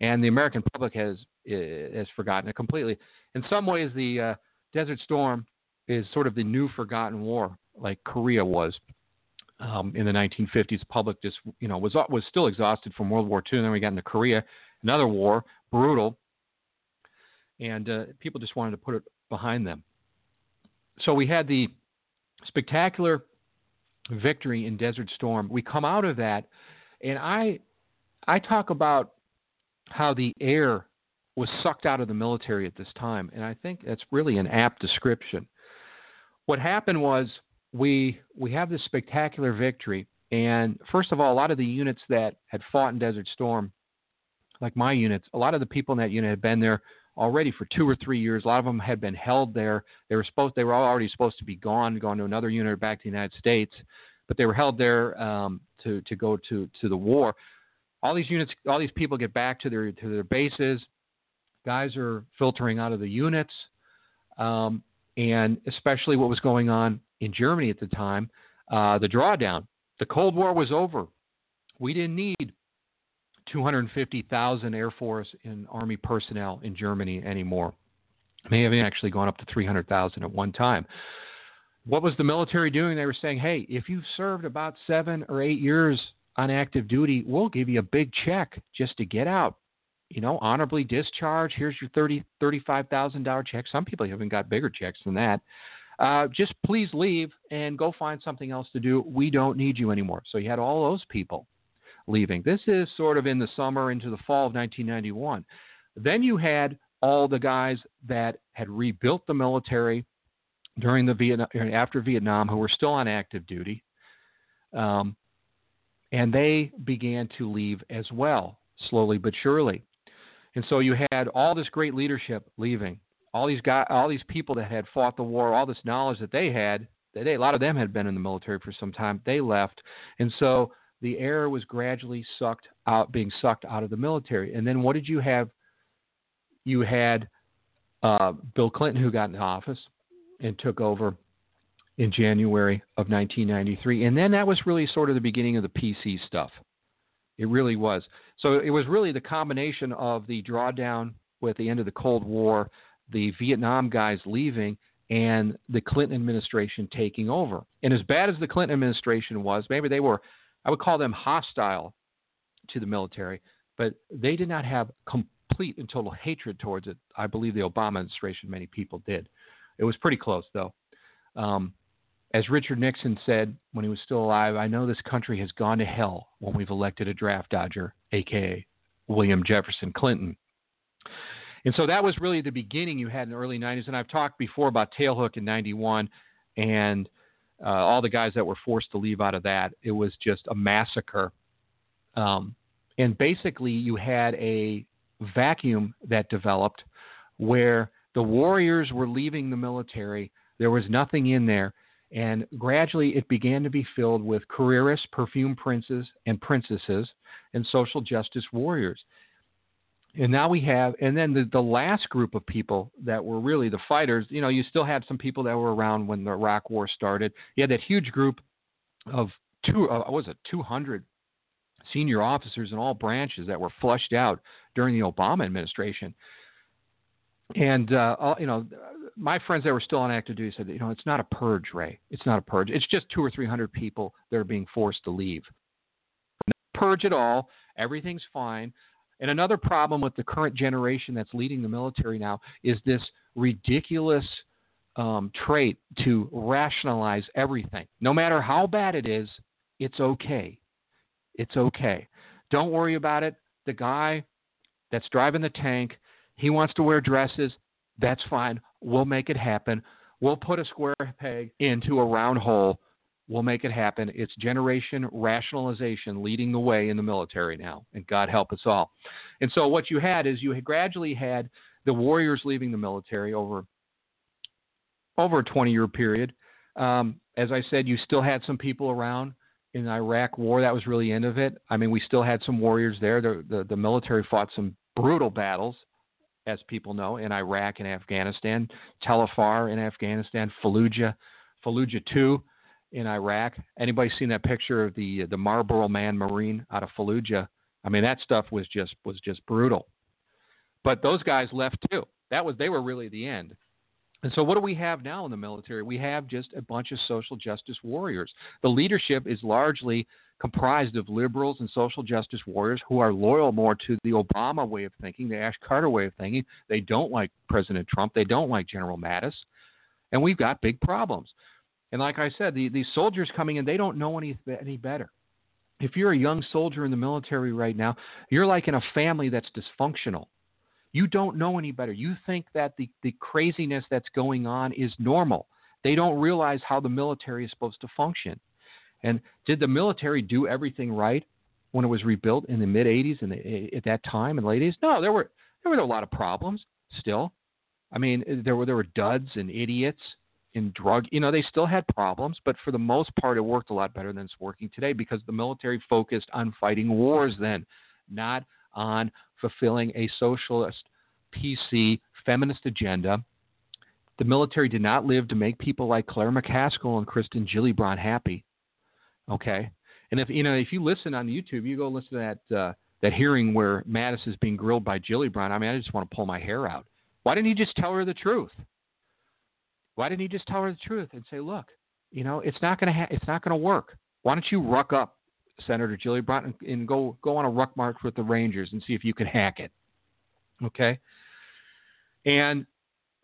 and the American public has has forgotten it completely. In some ways, the uh, Desert Storm is sort of the new forgotten war, like Korea was um, in the 1950s. The public just, you know, was was still exhausted from World War II, and then we got into Korea, another war, brutal, and uh, people just wanted to put it behind them. So we had the spectacular victory in Desert Storm. We come out of that, And I I talk about how the air was sucked out of the military at this time, and I think that's really an apt description. What happened was we we have this spectacular victory, and first of all, a lot of the units that had fought in Desert Storm, like my units, a lot of the people in that unit had been there already for two or three years. A lot of them had been held there. They were supposed they were already supposed to be gone, gone to another unit back to the United States, but they were held there um, to to go to to the war. All these units, all these people get back to their to their bases. Guys are filtering out of the units, um, and especially what was going on in Germany at the time, uh, the drawdown. The Cold War was over. We didn't need 250,000 Air Force and Army personnel in Germany anymore. May have actually gone up to 300,000 at one time. What was the military doing? They were saying, hey, if you've served about seven or eight years on active duty, we'll give you a big check just to get out. You know, honorably discharge. Here's your thirty, thirty-five thousand dollar check. Some people even got bigger checks than that. Uh, just please leave and go find something else to do. We don't need you anymore. So you had all those people leaving. This is sort of in the summer into the fall of 1991. Then you had all the guys that had rebuilt the military during the Vietnam after Vietnam who were still on active duty, um, and they began to leave as well, slowly but surely. And so you had all this great leadership leaving, all these guys, all these people that had fought the war, all this knowledge that they had. That they, a lot of them had been in the military for some time. They left, and so the air was gradually sucked out, being sucked out of the military. And then what did you have? You had uh, Bill Clinton, who got in office and took over in January of 1993. And then that was really sort of the beginning of the PC stuff. It really was. So it was really the combination of the drawdown with the end of the Cold War, the Vietnam guys leaving, and the Clinton administration taking over. And as bad as the Clinton administration was, maybe they were I would call them hostile to the military, but they did not have complete and total hatred towards it. I believe the Obama administration, many people did. It was pretty close, though. Um, as Richard Nixon said when he was still alive, I know this country has gone to hell when we've elected a draft dodger, aka William Jefferson Clinton. And so that was really the beginning you had in the early 90s. And I've talked before about Tailhook in 91 and uh, all the guys that were forced to leave out of that. It was just a massacre. Um, and basically, you had a vacuum that developed where the warriors were leaving the military. There was nothing in there. And gradually, it began to be filled with careerists, perfume princes, and princesses, and social justice warriors and now we have, and then the, the last group of people that were really the fighters, you know, you still had some people that were around when the Iraq War started. You had that huge group of two, uh, was it 200 senior officers in all branches that were flushed out during the Obama administration. And, uh, all, you know, my friends that were still on active duty said, you know, it's not a purge, Ray. It's not a purge. It's just two or 300 people that are being forced to leave. No purge at all. Everything's fine. And another problem with the current generation that's leading the military now is this ridiculous um, trait to rationalize everything. No matter how bad it is, it's okay. It's okay. Don't worry about it. The guy that's driving the tank, he wants to wear dresses. That's fine. We'll make it happen. We'll put a square peg into a round hole We'll make it happen. It's generation rationalization leading the way in the military now, and God help us all. And so, what you had is you had gradually had the warriors leaving the military over over a 20 year period. Um, as I said, you still had some people around in the Iraq War. That was really the end of it. I mean, we still had some warriors there. The, the, the military fought some brutal battles, as people know, in Iraq and Afghanistan, Tel Afar in Afghanistan, Fallujah, Fallujah 2 in Iraq. Anybody seen that picture of the the Marlboro Man Marine out of Fallujah? I mean, that stuff was just was just brutal. But those guys left too. That was they were really the end. And so, what do we have now in the military? We have just a bunch of social justice warriors. The leadership is largely comprised of liberals and social justice warriors who are loyal more to the Obama way of thinking, the Ash Carter way of thinking. They don't like President Trump. They don't like General Mattis. And we've got big problems. And like I said, the, these soldiers coming in, they don't know any any better. if you're a young soldier in the military right now, you're like in a family that's dysfunctional. You don't know any better. You think that the, the craziness that's going on is normal. They don't realize how the military is supposed to function. And did the military do everything right when it was rebuilt in the mid 80s and eh, at that time in the late 80s? No, there were there were a lot of problems still. I mean, eh, there were there were duds and idiots and drug. You know, they still had problems, but for the most part, it worked a lot better than it's working today because the military focused on fighting wars then, not on fulfilling a socialist, PC, feminist agenda. The military did not live to make people like Claire McCaskill and Kirsten Gillibrand happy. Okay, and if you know if you listen on YouTube, you go listen to that uh, that hearing where Mattis is being grilled by Gillibrand. I mean, I just want to pull my hair out. Why didn't he just tell her the truth? Why didn't he just tell her the truth and say, look, you know, it's not to ha- it's not to work. Why don't you ruck up Senator Gillibrand and, and go go on a ruck march with the Rangers and see if you can hack it? Okay. And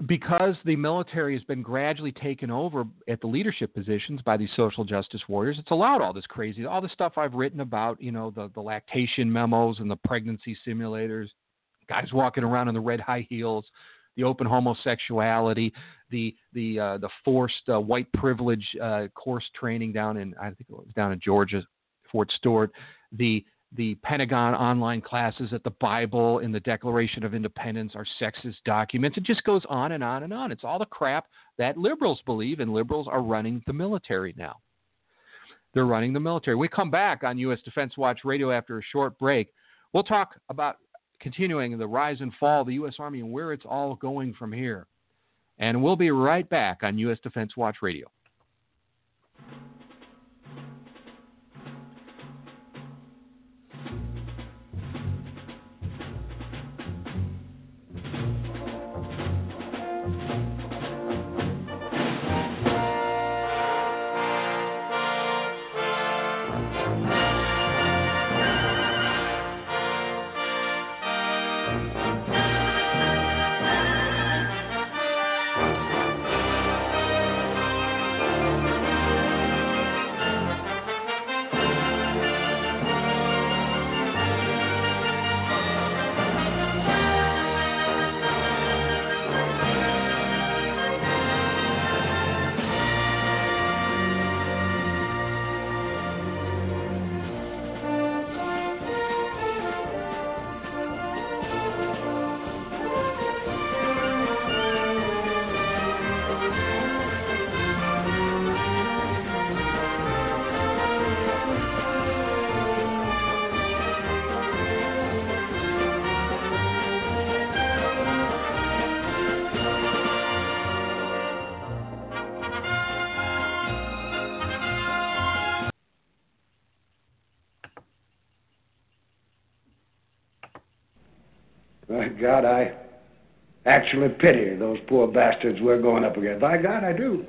because the military has been gradually taken over at the leadership positions by these social justice warriors, it's allowed all this crazy, all the stuff I've written about, you know, the, the lactation memos and the pregnancy simulators, guys walking around in the red high heels, the open homosexuality, the the uh, the forced uh, white privilege uh, course training down in I think it was down in Georgia, Fort Stewart, the the Pentagon online classes that the Bible and the Declaration of Independence are sexist documents. It just goes on and on and on. It's all the crap that liberals believe, and liberals are running the military now. They're running the military. We come back on U.S. Defense Watch Radio after a short break. We'll talk about continuing the rise and fall of the U.S. Army and where it's all going from here. And we'll be right back on U.S. Defense Watch Radio. God, I actually pity those poor bastards we're going up against. By God, I do.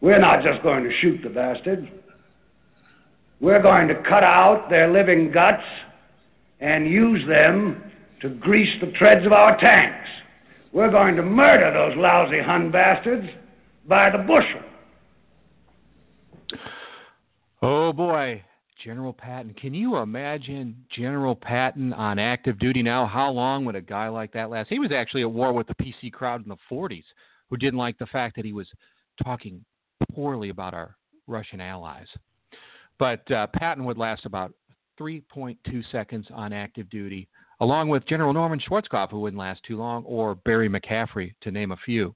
We're not just going to shoot the bastards. We're going to cut out their living guts and use them to grease the treads of our tanks. We're going to murder those lousy Hun bastards by the bushel. Oh boy, General Patton. Can you imagine General Patton on active duty now? How long would a guy like that last? He was actually at war with the PC crowd in the 40s who didn't like the fact that he was talking poorly about our Russian allies. But uh, Patton would last about 3.2 seconds on active duty, along with General Norman Schwarzkopf, who wouldn't last too long, or Barry McCaffrey, to name a few.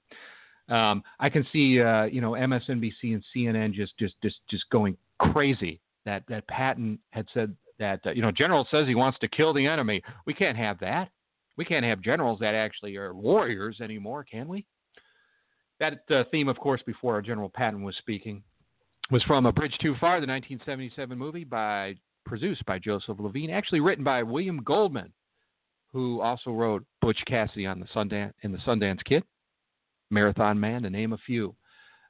Um, I can see, uh, you know, MSNBC and CNN just, just, just, just going crazy that that Patton had said that uh, you know general says he wants to kill the enemy. We can't have that. We can't have generals that actually are warriors anymore, can we? That uh, theme, of course, before General Patton was speaking, was from A Bridge Too Far, the 1977 movie by produced by Joseph Levine, actually written by William Goldman, who also wrote Butch Cassidy on the Sundance in the Sundance Kid, Marathon Man, to name a few.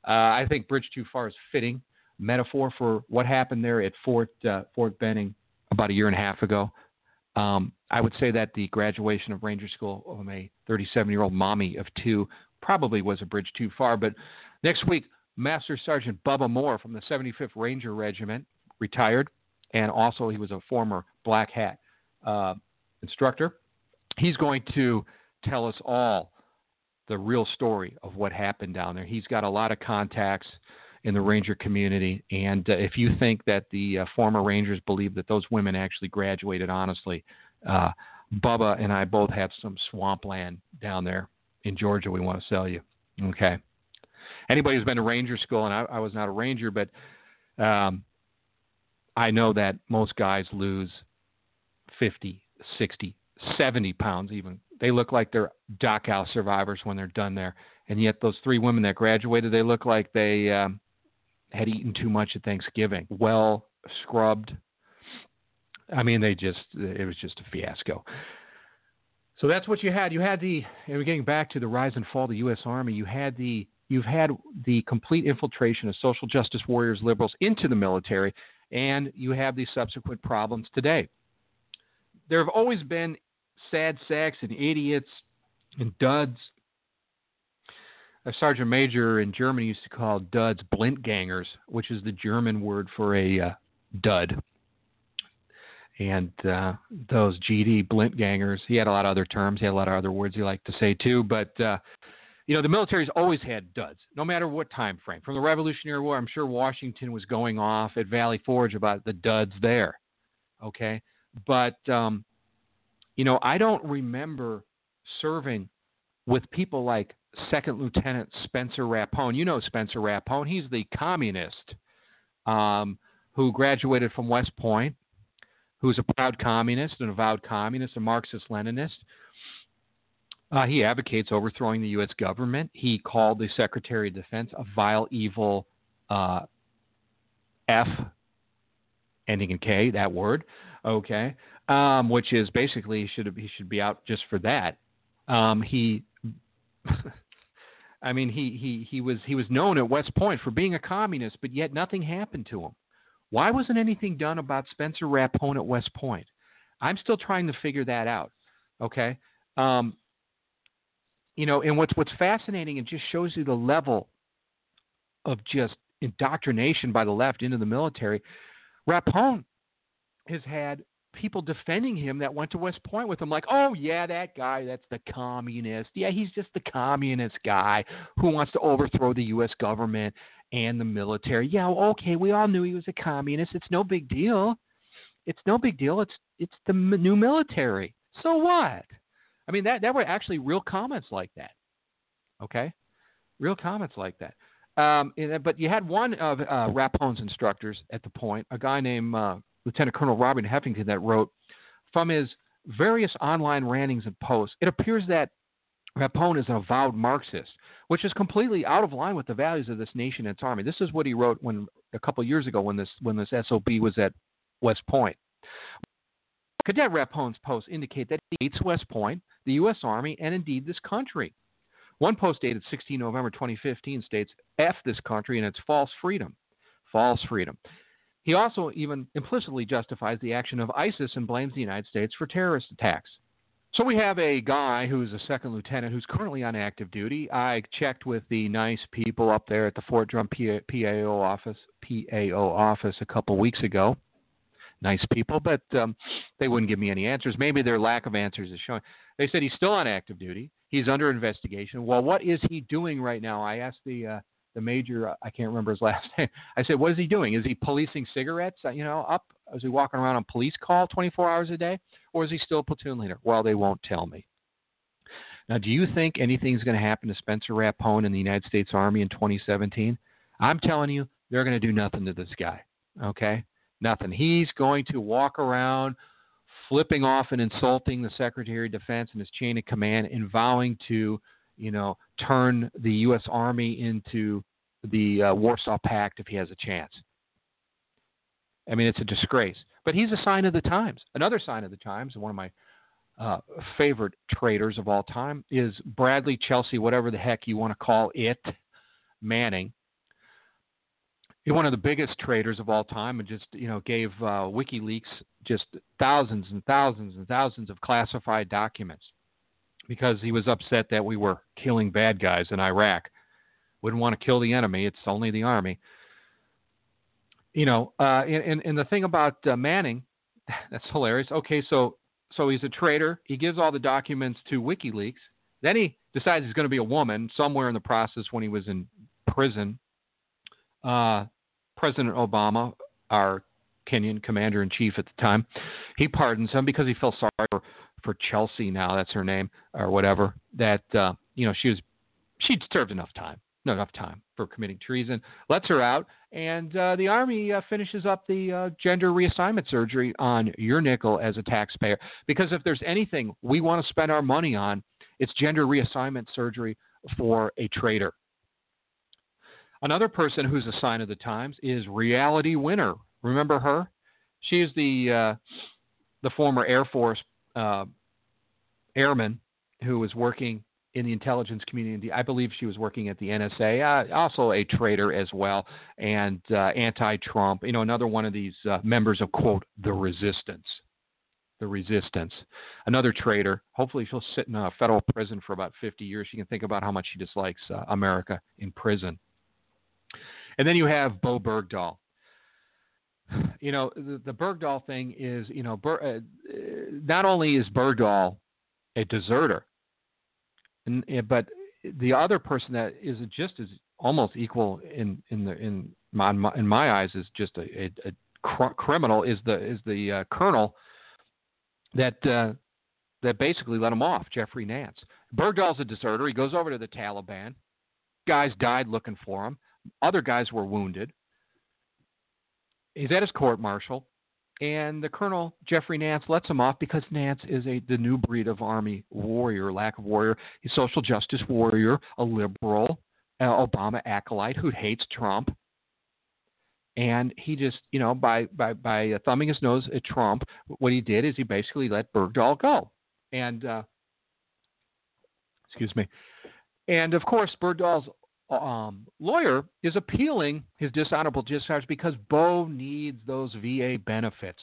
Uh, I think Bridge Too Far is fitting metaphor for what happened there at Fort uh, Fort Benning about a year and a half ago. Um, I would say that the graduation of Ranger School of a 37 year old mommy of two probably was a bridge too far. But next week, Master Sergeant Bubba Moore from the 75th Ranger Regiment, retired, and also he was a former black hat uh, instructor. He's going to tell us all the real story of what happened down there. He's got a lot of contacts in the Ranger community, and uh, if you think that the uh, former Rangers believe that those women actually graduated honestly, uh, Bubba and I both have some swampland down there in Georgia we want to sell you. Okay. Anybody who's been to Ranger school, and I, I was not a Ranger, but um, I know that most guys lose 50, 60, 70 pounds even. They look like they're Dachau survivors when they're done there. And yet, those three women that graduated, they look like they um, had eaten too much at Thanksgiving. Well scrubbed. I mean, they just, it was just a fiasco. So that's what you had. You had the, and we're getting back to the rise and fall of the U.S. Army. You had the, you've had the complete infiltration of social justice warriors, liberals into the military, and you have the subsequent problems today. There have always been sad sacks and idiots and duds. A sergeant major in Germany used to call duds blintgangers, which is the German word for a uh, dud. And uh, those GD blintgangers, he had a lot of other terms. He had a lot of other words he liked to say too. But uh, you know, the military's always had duds, no matter what time frame. From the Revolutionary War, I'm sure Washington was going off at Valley Forge about the duds there. Okay, but um, you know, I don't remember serving with people like Second Lieutenant Spencer Rapone. You know Spencer Rapone. He's the communist um, who graduated from West Point, who's a proud communist, an avowed communist, a Marxist Leninist. Uh, he advocates overthrowing the U.S. government. He called the Secretary of Defense a vile, evil uh, F, ending in K, that word, okay, um, which is basically he should he should be out just for that. Um, he, I mean, he, he he was he was known at West Point for being a communist, but yet nothing happened to him. Why wasn't anything done about Spencer Rapone at West Point? I'm still trying to figure that out. Okay. Um, you know, and what's what's fascinating and just shows you the level of just indoctrination by the left into the military. Rapone has had people defending him that went to West Point with him, like, oh yeah, that guy, that's the communist. Yeah, he's just the communist guy who wants to overthrow the U.S. government and the military. Yeah, okay, we all knew he was a communist. It's no big deal. It's no big deal. It's it's the new military. So what? I mean, that that were actually real comments like that. Okay, real comments like that. Um, but you had one of uh, Rapone's instructors at the point, a guy named uh, Lieutenant Colonel Robert Heffington, that wrote from his various online rantings and posts. It appears that Rapone is an avowed Marxist, which is completely out of line with the values of this nation and its army. This is what he wrote when a couple years ago when this when this SOB was at West Point. Cadet Rapone's posts indicate that he hates West Point, the U.S. Army, and indeed this country. One post dated 16 November 2015 states, F this country and its false freedom. False freedom. He also even implicitly justifies the action of ISIS and blames the United States for terrorist attacks. So we have a guy who's a second lieutenant who's currently on active duty. I checked with the nice people up there at the Fort Drum PAO office, PAO office a couple weeks ago nice people, but um, they wouldn't give me any answers. Maybe their lack of answers is showing. They said he's still on active duty. He's under investigation. Well, what is he doing right now? I asked the uh, the major. Uh, I can't remember his last name. I said, what is he doing? Is he policing cigarettes? Uh, you know, up? Is he walking around on police call 24 hours a day, or is he still a platoon leader? Well, they won't tell me. Now, do you think anything's going to happen to Spencer Rapone in the United States Army in 2017? I'm telling you, they're going to do nothing to this guy. Okay, Nothing. He's going to walk around flipping off and insulting the Secretary of Defense and his chain of command and vowing to, you know, turn the U.S. Army into the uh, Warsaw Pact if he has a chance. I mean, it's a disgrace. But he's a sign of the times. Another sign of the times, one of my uh, favorite traitors of all time, is Bradley Chelsea, whatever the heck you want to call it, Manning. He's one of the biggest traders of all time, and just you know gave uh, WikiLeaks just thousands and thousands and thousands of classified documents because he was upset that we were killing bad guys in Iraq. Wouldn't want to kill the enemy; it's only the army. you know, uh, and, and, and the thing about uh, Manning, that's hilarious. Okay, so so he's a traitor. He gives all the documents to WikiLeaks. Then he decides he's going to be a woman somewhere in the process when he was in prison. Uh, President Obama, our Kenyan commander in chief at the time, he pardons him because he felt sorry for, for Chelsea. Now that's her name or whatever. That uh, you know she was she'd served enough time not enough time for committing treason, lets her out, and uh, the Army uh, finishes up the uh, gender reassignment surgery on your nickel as a taxpayer. Because if there's anything we want to spend our money on, it's gender reassignment surgery for a traitor. Another person who's a sign of the times is Reality Winner. Remember her? She is the uh, the former Air Force uh, airman who was working in the intelligence community. I believe she was working at the NSA, uh, also a traitor as well, and uh, anti-Trump. You know, another one of these uh, members of quote the resistance. The resistance. Another traitor. Hopefully, she'll sit in a federal prison for about 50 years. She can think about how much she dislikes uh, America in prison. And then you have Bowe Bergdahl. You know, the, the Bergdahl thing is, you know, Ber, uh, not only is Bergdahl a deserter, and but the other person that is just as almost equal in in the in my in my eyes is just a, a, a cr- criminal is the is the uh, colonel that uh, that basically let him off, Jeffrey Nance. Bergdahl's a deserter. He goes over to the Taliban. Guys died looking for him. Other guys were wounded. He's at his court martial and the colonel Jeffrey Nance lets him off because Nance is a the new breed of army warrior, lack of warrior. He's social justice warrior, a liberal, uh, Obama acolyte who hates Trump, and he just you know by by by thumbing his nose at Trump, what he did is he basically let Bergdahl go, and uh, excuse me, and of course Bergdahl's um, lawyer is appealing his dishonorable discharge because Bowe needs those VA benefits.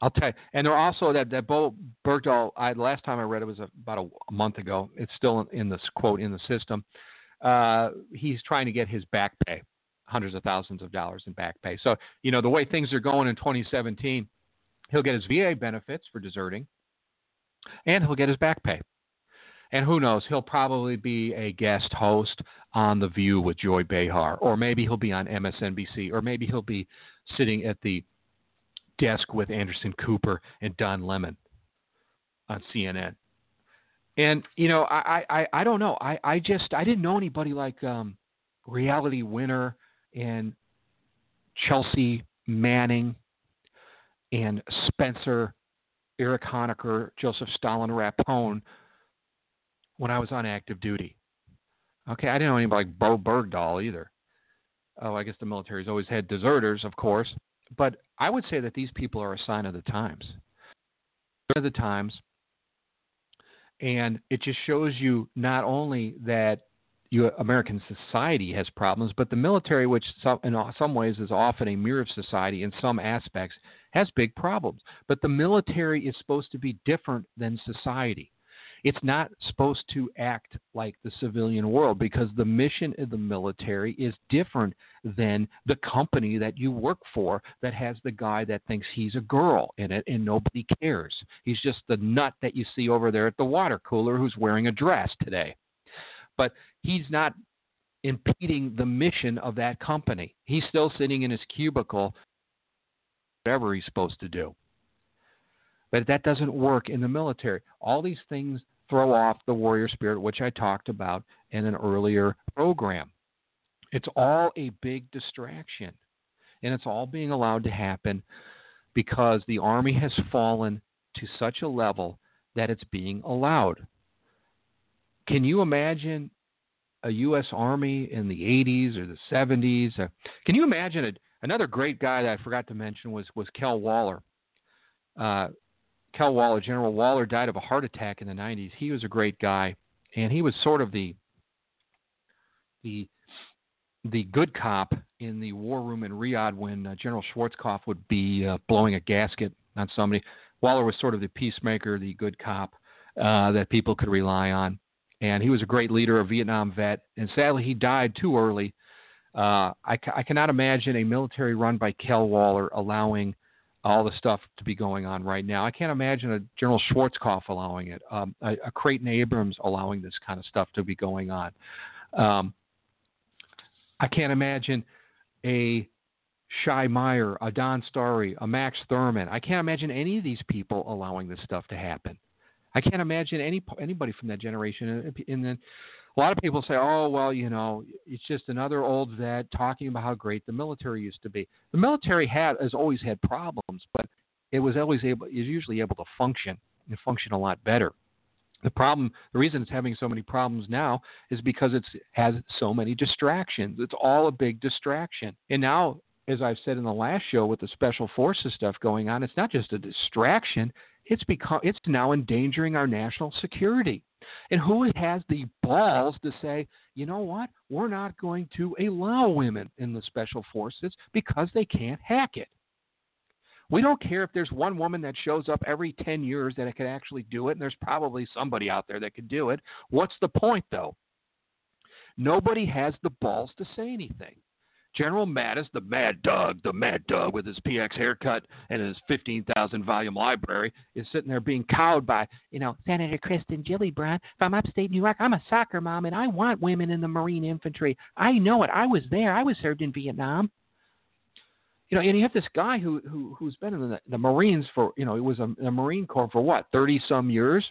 I'll tell you, and they're also that that Bowe Bergdahl. I last time I read it was about a, a month ago. It's still in this quote in the system. Uh, he's trying to get his back pay, hundreds of thousands of dollars in back pay. So you know the way things are going in 2017, he'll get his VA benefits for deserting, and he'll get his back pay. And who knows, he'll probably be a guest host on The View with Joy Behar, or maybe he'll be on MSNBC, or maybe he'll be sitting at the desk with Anderson Cooper and Don Lemon on CNN. And you know, I I, I don't know. I, I just I didn't know anybody like um, Reality Winner and Chelsea Manning and Spencer, Erich Honecker, Joseph Stalin Rapone when I was on active duty. Okay, I didn't know anybody like Bowe Bergdahl either. Oh, I guess the military's always had deserters, of course, but I would say that these people are a sign of the times. They're the times, and it just shows you not only that you, American society has problems, but the military, which some, in some ways is often a mirror of society in some aspects, has big problems. But the military is supposed to be different than society. It's not supposed to act like the civilian world because the mission of the military is different than the company that you work for that has the guy that thinks he's a girl in it and nobody cares. He's just the nut that you see over there at the water cooler who's wearing a dress today. But he's not impeding the mission of that company. He's still sitting in his cubicle, whatever he's supposed to do. But that doesn't work in the military. All these things throw off the warrior spirit, which I talked about in an earlier program. It's all a big distraction. And it's all being allowed to happen because the Army has fallen to such a level that it's being allowed. Can you imagine a U.S. Army in the 80s or the 70s? Uh, can you imagine it? Another great guy that I forgot to mention was was Cal Waller. Uh, Cal Waller, General Waller, died of a heart attack in the 90s. He was a great guy, and he was sort of the the the good cop in the war room in Riyadh when uh, General Schwarzkopf would be uh, blowing a gasket on somebody. Waller was sort of the peacemaker, the good cop uh, that people could rely on, and he was a great leader, a Vietnam vet. And sadly, he died too early Uh, I, ca- I cannot imagine a military run by Cal Waller allowing all the stuff to be going on right now. I can't imagine a General Schwarzkopf allowing it, um, a, a Creighton Abrams allowing this kind of stuff to be going on. Um, I can't imagine a Shy Meyer, a Don Starry, a Max Thurman. I can't imagine any of these people allowing this stuff to happen. I can't imagine any anybody from that generation. And then a lot of people say, "Oh, well, you know, it's just another old vet talking about how great the military used to be." The military had has always had problems, but it was always able is usually able to function and function a lot better. The problem, the reason it's having so many problems now is because it has so many distractions. It's all a big distraction. And now, as I've said in the last show with the special forces stuff going on, it's not just a distraction. It's become it's now endangering our national security. And who has the balls to say, you know what, we're not going to allow women in the special forces because they can't hack it? We don't care if there's one woman that shows up every 10 years that could actually do it, and there's probably somebody out there that could do it. What's the point, though? Nobody has the balls to say anything. General Mattis, the Mad Dog, the Mad Dog with his PX haircut and his 15,000 volume library, is sitting there being cowed by, you know, Senator Kirsten Gillibrand from upstate New York. I'm a soccer mom and I want women in the Marine infantry. I know it. I was there. I was served in Vietnam you know, and you have this guy who who who's been in the, the Marines for you know he was a, a Marine Corps for what thirty some years,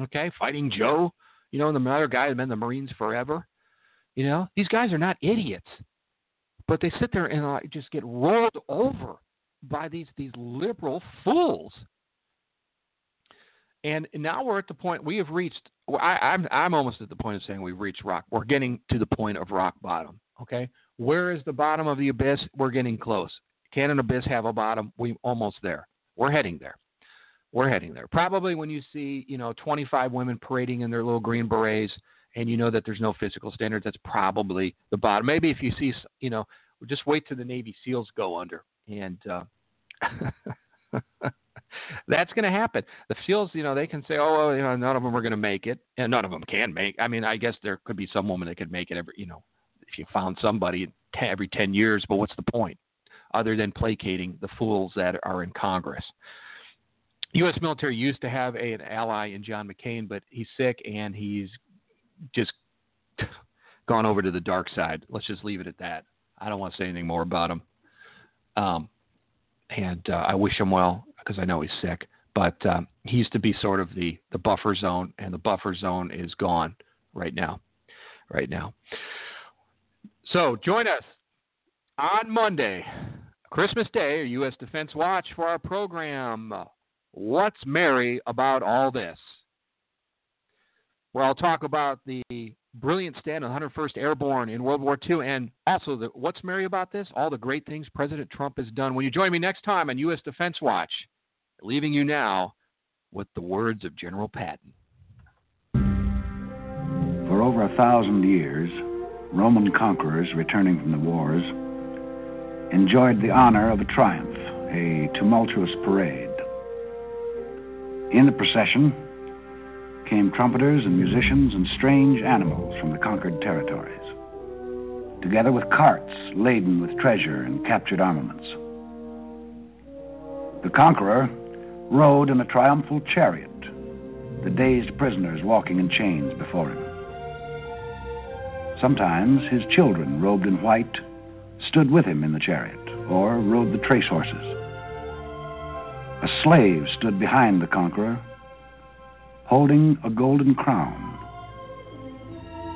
okay, fighting Joe, you know, and the other guy has been in the Marines forever. You know, these guys are not idiots, but they sit there and uh, just get rolled over by these these liberal fools. And now we're at the point we have reached. I, I'm I'm almost at the point of saying we've reached rock. We're getting to the point of rock bottom. Okay, where is the bottom of the abyss? We're getting close. Can an abyss have a bottom? We're almost there. We're heading there. We're heading there. Probably when you see, you know, 25 women parading in their little green berets and you know that there's no physical standards, that's probably the bottom. Maybe if you see, you know, just wait till the Navy SEALs go under. And uh, that's going to happen. The SEALs, you know, they can say, oh, well, you know, none of them are going to make it. And none of them can make I mean, I guess there could be some woman that could make it every, you know, if you found somebody every 10 years, but what's the point other than placating the fools that are in Congress? U.S. military used to have a, an ally in John McCain, but he's sick and he's just gone over to the dark side. Let's just leave it at that. I don't want to say anything more about him. Um, and uh, I wish him well because I know he's sick. But um, he used to be sort of the, the buffer zone, and the buffer zone is gone right now. Right now. So join us on Monday, Christmas Day, U.S. Defense Watch, for our program, What's Merry About All This? Where I'll talk about the brilliant stand of the 101st Airborne in World War II and also the, what's merry about this? All the great things President Trump has done. When you join me next time on U.S. Defense Watch, leaving you now with the words of General Patton. For over a thousand years, Roman conquerors returning from the wars enjoyed the honor of a triumph, a tumultuous parade. In the procession came trumpeters and musicians and strange animals from the conquered territories, together with carts laden with treasure and captured armaments. The conqueror rode in a triumphal chariot, the dazed prisoners walking in chains before him. Sometimes his children, robed in white, stood with him in the chariot or rode the trace horses. A slave stood behind the conqueror, holding a golden crown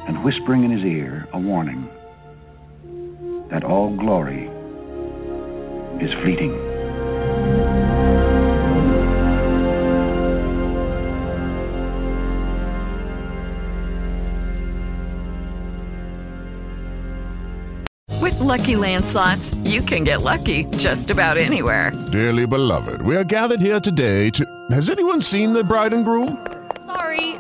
and whispering in his ear a warning that all glory is fleeting. With Lucky Land slots, you can get lucky just about anywhere. Dearly beloved, we are gathered here today to. Has anyone seen the bride and groom?